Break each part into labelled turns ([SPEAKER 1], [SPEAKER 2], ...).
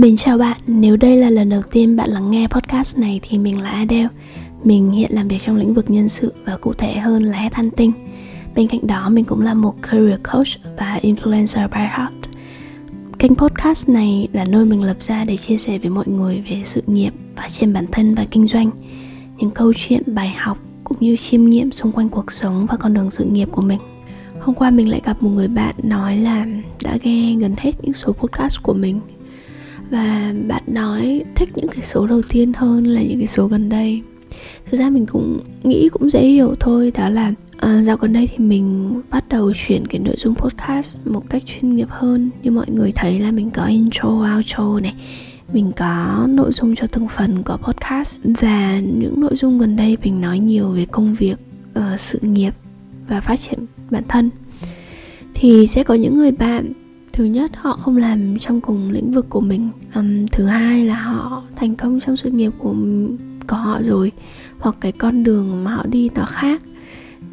[SPEAKER 1] Mình chào bạn, nếu đây là lần đầu tiên bạn lắng nghe podcast này thì mình là Adele. Mình hiện làm việc trong lĩnh vực nhân sự và cụ thể hơn là headhunting Bên cạnh đó mình cũng là một career coach và influencer by heart. Kênh podcast này là nơi mình lập ra để chia sẻ với mọi người về sự nghiệp, phát triển bản thân và kinh doanh. Những câu chuyện, bài học cũng như chiêm nghiệm xung quanh cuộc sống và con đường sự nghiệp của mình. Hôm qua mình lại gặp một người bạn nói là đã nghe gần hết những số podcast của mình và bạn nói thích những cái số đầu tiên hơn là những cái số gần đây. Thực ra mình cũng nghĩ cũng dễ hiểu thôi đó là uh, dạo gần đây thì mình bắt đầu chuyển cái nội dung podcast một cách chuyên nghiệp hơn. Như mọi người thấy là mình có intro outro này mình có nội dung cho từng phần của podcast. Và những nội dung gần đây mình nói nhiều về công việc uh, sự nghiệp và phát triển bản thân. Thì sẽ có những người bạn thứ nhất họ không làm trong cùng lĩnh vực của mình. Um, thứ hai là họ thành công trong sự nghiệp của của họ rồi hoặc cái con đường mà họ đi nó khác.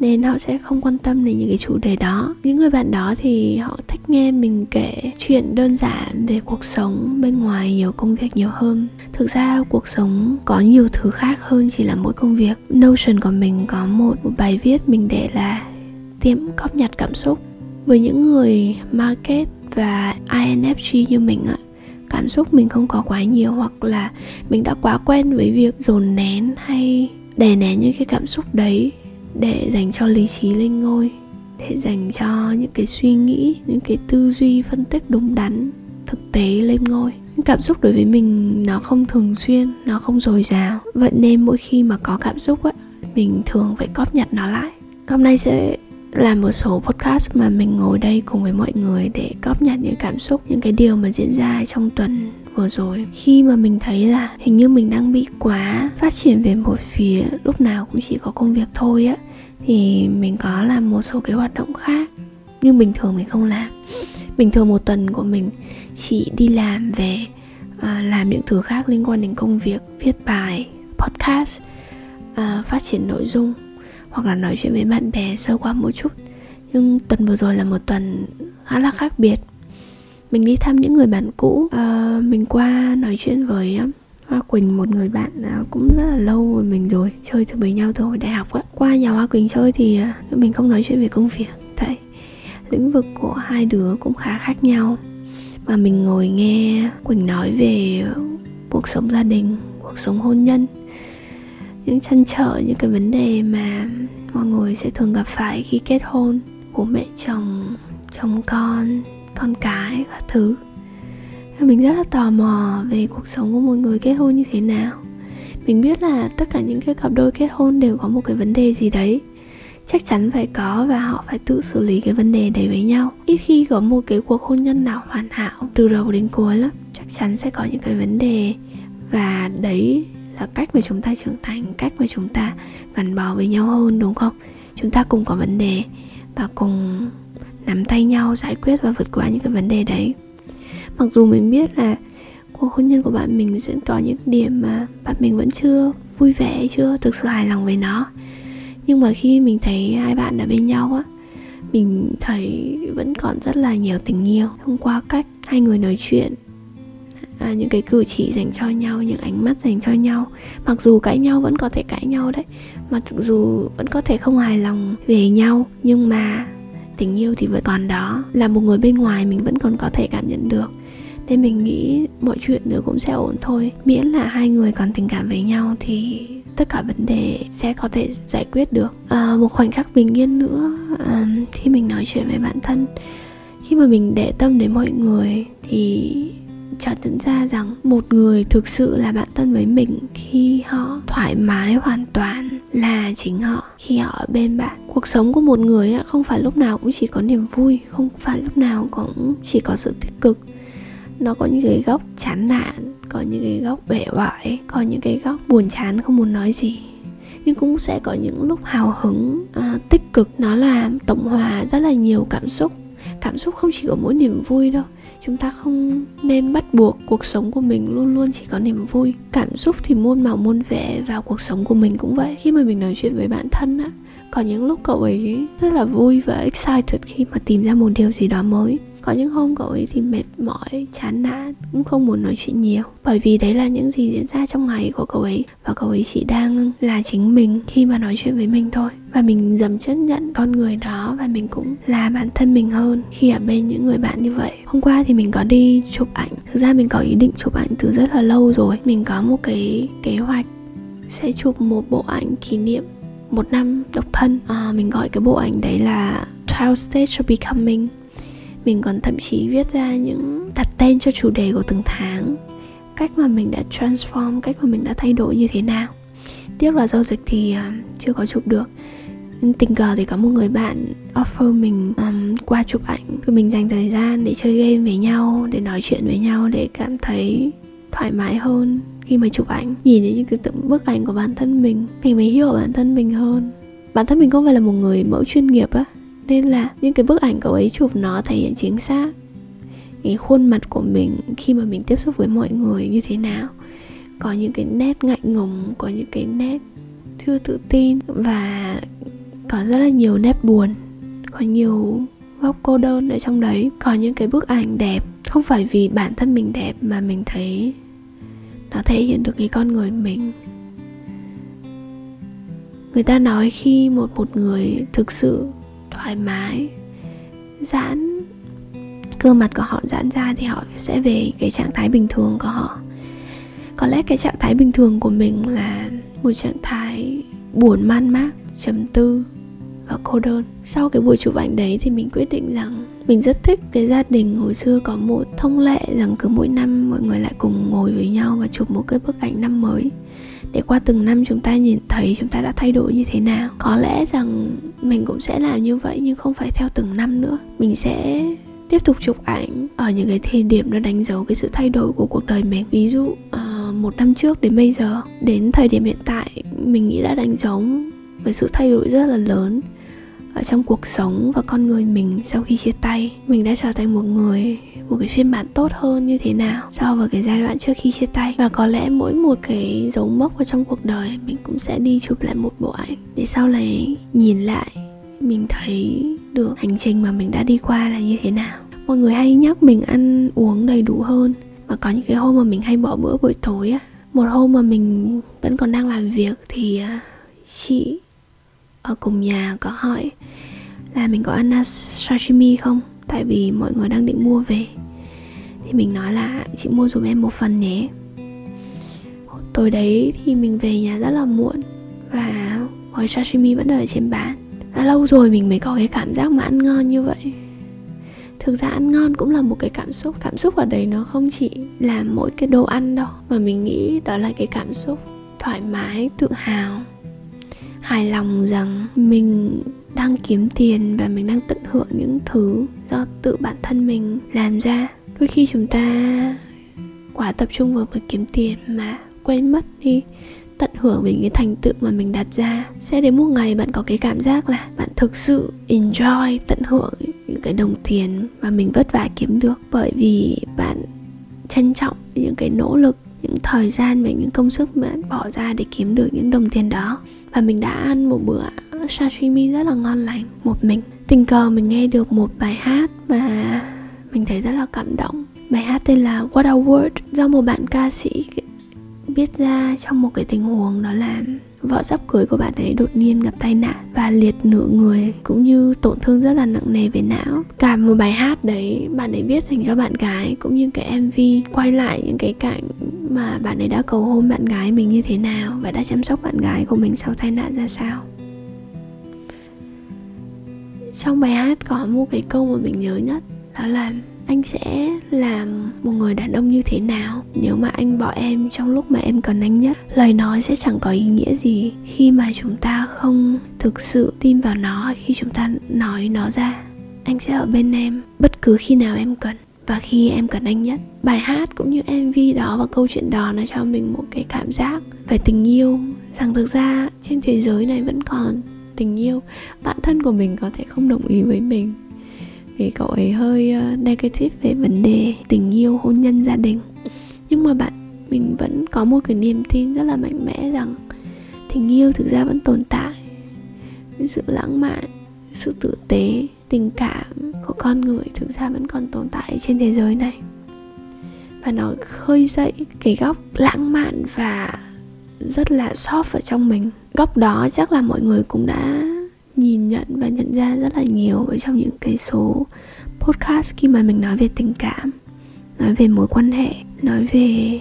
[SPEAKER 1] Nên họ sẽ không quan tâm đến những cái chủ đề đó. Những người bạn đó thì họ thích nghe mình kể chuyện đơn giản về cuộc sống bên ngoài nhiều công việc nhiều hơn. Thực ra cuộc sống có nhiều thứ khác hơn chỉ là mỗi công việc. Notion của mình có một, một bài viết mình để là tiệm cóp nhặt cảm xúc. Với những người market và INFJ như mình ạ. Cảm xúc mình không có quá nhiều hoặc là mình đã quá quen với việc dồn nén hay đè nén những cái cảm xúc đấy để dành cho lý trí lên ngôi để dành cho những cái suy nghĩ, những cái tư duy phân tích đúng đắn, thực tế lên ngôi. Cảm xúc đối với mình nó không thường xuyên, nó không dồi dào. Vậy nên mỗi khi mà có cảm xúc á, mình thường phải cóp nhặt nó lại. Hôm nay sẽ làm một số podcast mà mình ngồi đây cùng với mọi người để cóp nhặt những cảm xúc những cái điều mà diễn ra trong tuần vừa rồi. Khi mà mình thấy là hình như mình đang bị quá phát triển về một phía lúc nào cũng chỉ có công việc thôi á thì mình có làm một số cái hoạt động khác nhưng bình thường mình không làm. Bình thường một tuần của mình chỉ đi làm về uh, làm những thứ khác liên quan đến công việc viết bài podcast uh, phát triển nội dung hoặc là nói chuyện với bạn bè sơ qua một chút. Nhưng tuần vừa rồi là một tuần khá là khác biệt. Mình đi thăm những người bạn cũ. À, mình qua nói chuyện với um, Hoa Quỳnh một người bạn à, cũng rất là lâu rồi mình rồi chơi từ với nhau từ hồi đại học á. Qua nhà Hoa Quỳnh chơi thì à, mình không nói chuyện về công việc. Tại lĩnh vực của hai đứa cũng khá khác nhau. Mà mình ngồi nghe Quỳnh nói về cuộc sống gia đình cuộc sống hôn nhân những chăn trở, những cái vấn đề mà mọi người sẽ thường gặp phải khi kết hôn, bố mẹ chồng chồng con con cái các thứ. Mình rất là tò mò về cuộc sống của một người kết hôn như thế nào. Mình biết là tất cả những cái cặp đôi kết hôn đều có một cái vấn đề gì đấy. Chắc chắn phải có và họ phải tự xử lý cái vấn đề đấy với nhau. Ít khi có một cái cuộc hôn nhân nào hoàn hảo từ đầu đến cuối lắm. Chắc chắn sẽ có những cái vấn đề và đấy là cách mà chúng ta trưởng thành, cách mà chúng ta gắn bó với nhau hơn, đúng không? Chúng ta cùng có vấn đề và cùng nắm tay nhau, giải quyết và vượt qua những cái vấn đề đấy. Mặc dù mình biết là cuộc hôn nhân của bạn mình sẽ có những điểm mà bạn mình vẫn chưa vui vẻ, chưa thực sự hài lòng với nó. Nhưng mà khi mình thấy hai bạn ở bên nhau á, mình thấy vẫn còn rất là nhiều tình yêu. Thông qua cách hai người nói chuyện à, những cái cử chỉ dành cho nhau những ánh mắt dành cho nhau. Mặc dù cãi nhau vẫn có thể cãi nhau đấy mặc dù vẫn có thể không hài lòng về nhau nhưng mà tình yêu thì vẫn còn đó. Là một người bên ngoài mình vẫn còn có thể cảm nhận được. Nên mình nghĩ mọi chuyện rồi cũng sẽ ổn thôi. Miễn là hai người còn tình cảm với nhau thì tất cả vấn đề sẽ có thể giải quyết được. À, một khoảnh khắc bình yên nữa à, khi mình nói chuyện với bản thân. Khi mà mình để tâm đến mọi người thì chợt nhận ra rằng một người thực sự là bạn thân với mình khi họ thoải mái hoàn toàn là chính họ. Khi họ ở bên bạn cuộc sống của một người không phải lúc nào cũng chỉ có niềm vui không phải lúc nào cũng chỉ có sự tích cực. Nó có những cái góc chán nản có những cái góc bể bại có những cái góc buồn chán không muốn nói gì. Nhưng cũng sẽ có những lúc hào hứng à, tích cực. Nó làm tổng hòa rất là nhiều cảm xúc. Cảm xúc không chỉ có mỗi niềm vui đâu chúng ta không nên bắt buộc cuộc sống của mình luôn luôn chỉ có niềm vui. Cảm xúc thì muôn màu muôn vẻ và cuộc sống của mình cũng vậy. Khi mà mình nói chuyện với bạn thân á, có những lúc cậu ấy rất là vui và excited khi mà tìm ra một điều gì đó mới có những hôm cậu ấy thì mệt mỏi chán nản cũng không muốn nói chuyện nhiều. Bởi vì đấy là những gì diễn ra trong ngày của cậu ấy và cậu ấy chỉ đang là chính mình khi mà nói chuyện với mình thôi. Và mình dần chấp nhận con người đó và mình cũng là bản thân mình hơn khi ở bên những người bạn như vậy. Hôm qua thì mình có đi chụp ảnh. Thực ra mình có ý định chụp ảnh từ rất là lâu rồi. Mình có một cái kế hoạch sẽ chụp một bộ ảnh kỷ niệm một năm độc thân. À, mình gọi cái bộ ảnh đấy là 12 Stage of Becoming mình còn thậm chí viết ra những đặt tên cho chủ đề của từng tháng. Cách mà mình đã transform cách mà mình đã thay đổi như thế nào. Tiếc là giao dịch thì uh, chưa có chụp được. Nhưng tình cờ thì có một người bạn offer mình um, qua chụp ảnh. Thì mình dành thời gian để chơi game với nhau để nói chuyện với nhau để cảm thấy thoải mái hơn khi mà chụp ảnh. Nhìn những cái tượng bức ảnh của bản thân mình mình mới hiểu bản thân mình hơn. Bản thân mình không phải là một người mẫu chuyên nghiệp á nên là những cái bức ảnh cậu ấy chụp nó thể hiện chính xác. Cái khuôn mặt của mình khi mà mình tiếp xúc với mọi người như thế nào. Có những cái nét ngại ngùng, có những cái nét chưa tự tin và có rất là nhiều nét buồn, có nhiều góc cô đơn ở trong đấy. Có những cái bức ảnh đẹp, không phải vì bản thân mình đẹp mà mình thấy nó thể hiện được cái con người mình. Người ta nói khi một một người thực sự thoải mái, giãn, cơ mặt của họ giãn ra thì họ sẽ về cái trạng thái bình thường của họ. Có lẽ cái trạng thái bình thường của mình là một trạng thái buồn man mác, trầm tư và cô đơn. Sau cái buổi chụp ảnh đấy thì mình quyết định rằng mình rất thích cái gia đình hồi xưa có một thông lệ rằng cứ mỗi năm mọi người lại cùng ngồi với nhau và chụp một cái bức ảnh năm mới để qua từng năm chúng ta nhìn thấy chúng ta đã thay đổi như thế nào. Có lẽ rằng mình cũng sẽ làm như vậy nhưng không phải theo từng năm nữa. Mình sẽ tiếp tục chụp ảnh ở những cái thời điểm nó đánh dấu cái sự thay đổi của cuộc đời mình. Ví dụ uh, một năm trước đến bây giờ đến thời điểm hiện tại mình nghĩ đã đánh dấu với sự thay đổi rất là lớn ở trong cuộc sống và con người mình sau khi chia tay. Mình đã trở thành một người, một cái phiên bản tốt hơn như thế nào so với cái giai đoạn trước khi chia tay. Và có lẽ mỗi một cái dấu mốc ở trong cuộc đời, mình cũng sẽ đi chụp lại một bộ ảnh để sau này nhìn lại, mình thấy được hành trình mà mình đã đi qua là như thế nào. Mọi người hay nhắc mình ăn uống đầy đủ hơn mà có những cái hôm mà mình hay bỏ bữa buổi tối á. Một hôm mà mình vẫn còn đang làm việc thì à, chị ở cùng nhà có hỏi là mình có ăn sashimi không? Tại vì mọi người đang định mua về. Thì mình nói là chị mua giúp em một phần nhé. Tối đấy thì mình về nhà rất là muộn và gói sashimi vẫn ở trên bàn. Đã lâu rồi mình mới có cái cảm giác mà ăn ngon như vậy. Thực ra ăn ngon cũng là một cái cảm xúc. Cảm xúc ở đây nó không chỉ là mỗi cái đồ ăn đâu, mà mình nghĩ đó là cái cảm xúc thoải mái, tự hào hài lòng rằng mình đang kiếm tiền và mình đang tận hưởng những thứ do tự bản thân mình làm ra. Đôi khi chúng ta quá tập trung vào việc kiếm tiền mà quên mất đi tận hưởng về những thành tựu mà mình đặt ra. Sẽ đến một ngày bạn có cái cảm giác là bạn thực sự enjoy tận hưởng những cái đồng tiền mà mình vất vả kiếm được bởi vì bạn trân trọng những cái nỗ lực, những thời gian và những công sức mà bạn bỏ ra để kiếm được những đồng tiền đó và mình đã ăn một bữa sashimi rất là ngon lành, một mình. Tình cờ mình nghe được một bài hát mà mình thấy rất là cảm động. Bài hát tên là What a Word do một bạn ca sĩ viết ra trong một cái tình huống đó là vợ sắp cưới của bạn ấy đột nhiên gặp tai nạn và liệt nửa người, cũng như tổn thương rất là nặng nề về não. Cả một bài hát đấy bạn ấy viết dành cho bạn gái, cũng như cái mv quay lại những cái cảnh mà bạn ấy đã cầu hôn bạn gái mình như thế nào và đã chăm sóc bạn gái của mình sau tai nạn ra sao. Trong bài hát có một cái câu mà mình nhớ nhất, đó là anh sẽ làm một người đàn ông như thế nào nếu mà anh bỏ em trong lúc mà em cần anh nhất? Lời nói sẽ chẳng có ý nghĩa gì khi mà chúng ta không thực sự tin vào nó khi chúng ta nói nó ra. Anh sẽ ở bên em bất cứ khi nào em cần và khi em cần anh nhất. Bài hát cũng như mv đó và câu chuyện đó nó cho mình một cái cảm giác về tình yêu. Rằng thực ra trên thế giới này vẫn còn tình yêu. Bạn thân của mình có thể không đồng ý với mình vì cậu ấy hơi ờ, negative về vấn đề tình yêu hôn nhân gia đình. Nhưng mà bạn, mình vẫn có một cái niềm tin rất là mạnh mẽ rằng tình yêu thực ra vẫn tồn tại. Sự lãng mạn, sự tử tế, tình cảm của con người thực ra vẫn còn tồn tại trên thế giới này. Và nó khơi dậy cái góc lãng mạn và rất là soft ở trong mình. Góc đó chắc là mọi người cũng đã nhìn nhận và nhận ra rất là nhiều ở trong những cái số podcast khi mà mình nói về tình cảm, nói về mối quan hệ, nói về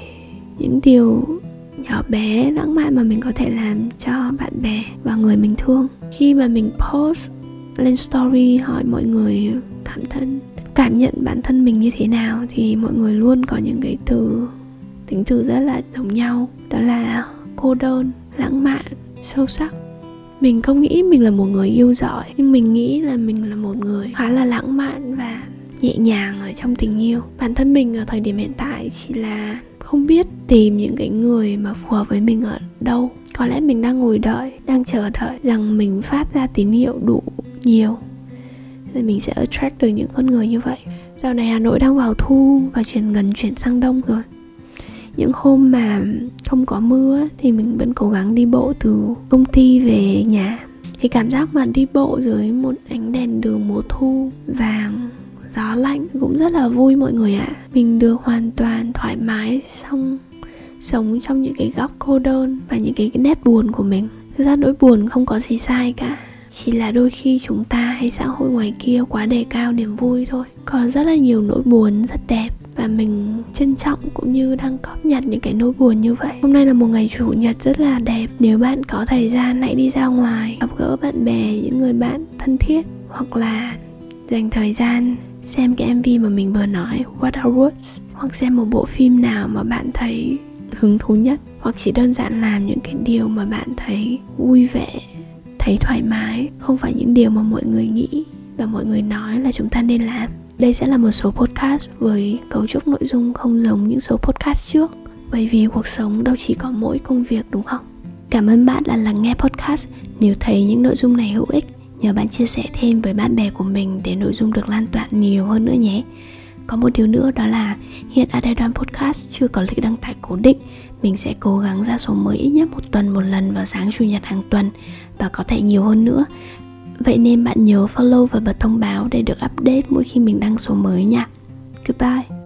[SPEAKER 1] những điều nhỏ bé, lãng mạn mà mình có thể làm cho bạn bè và người mình thương. Khi mà mình post lên story hỏi mọi người cảm thân, cảm nhận bản thân mình như thế nào thì mọi người luôn có những cái từ, tính từ rất là giống nhau. Đó là cô đơn, lãng mạn, sâu sắc mình không nghĩ mình là một người yêu giỏi, nhưng mình nghĩ là mình là một người khá là lãng mạn và nhẹ nhàng ở trong tình yêu. Bản thân mình ở thời điểm hiện tại chỉ là không biết tìm những cái người mà phù hợp với mình ở đâu. Có lẽ mình đang ngồi đợi, đang chờ đợi rằng mình phát ra tín hiệu đủ nhiều thì mình sẽ attract được những con người như vậy. Dạo này hà nội đang vào thu và chuyển gần chuyển sang đông rồi những hôm mà không có mưa thì mình vẫn cố gắng đi bộ từ công ty về nhà. Thì cảm giác mà đi bộ dưới một ánh đèn đường mùa thu vàng gió lạnh cũng rất là vui mọi người ạ. À. mình được hoàn toàn thoải mái xong sống trong những cái góc cô đơn và những cái, cái nét buồn của mình. Thực ra nỗi buồn không có gì sai cả chỉ là đôi khi chúng ta hay xã hội ngoài kia quá đề cao niềm vui thôi. Có rất là nhiều nỗi buồn rất đẹp và mình trân trọng cũng như đang cóp nhặt những cái nỗi buồn như vậy. Hôm nay là một ngày chủ nhật rất là đẹp. Nếu bạn có thời gian, hãy đi ra ngoài, gặp gỡ bạn bè, những người bạn thân thiết, hoặc là dành thời gian xem cái mv mà mình vừa nói, what are words, hoặc xem một bộ phim nào mà bạn thấy hứng thú nhất, hoặc chỉ đơn giản làm những cái điều mà bạn thấy vui vẻ, thấy thoải mái. Không phải những điều mà mọi người nghĩ và mọi người nói là chúng ta nên làm đây sẽ là một số podcast với cấu trúc nội dung không giống những số podcast trước. Bởi vì cuộc sống đâu chỉ có mỗi công việc, đúng không? Cảm ơn bạn đã lắng nghe podcast. Nếu thấy những nội dung này hữu ích, nhờ bạn chia sẻ thêm với bạn bè của mình để nội dung được lan tỏa nhiều hơn nữa nhé. Có một điều nữa đó là hiện Adedan Podcast chưa có lịch đăng tải cố định. Mình sẽ cố gắng ra số mới ít nhất một tuần một lần vào sáng chủ nhật hàng tuần và có thể nhiều hơn nữa vậy nên bạn nhớ follow và bật thông báo để được update mỗi khi mình đăng số mới nha. Goodbye.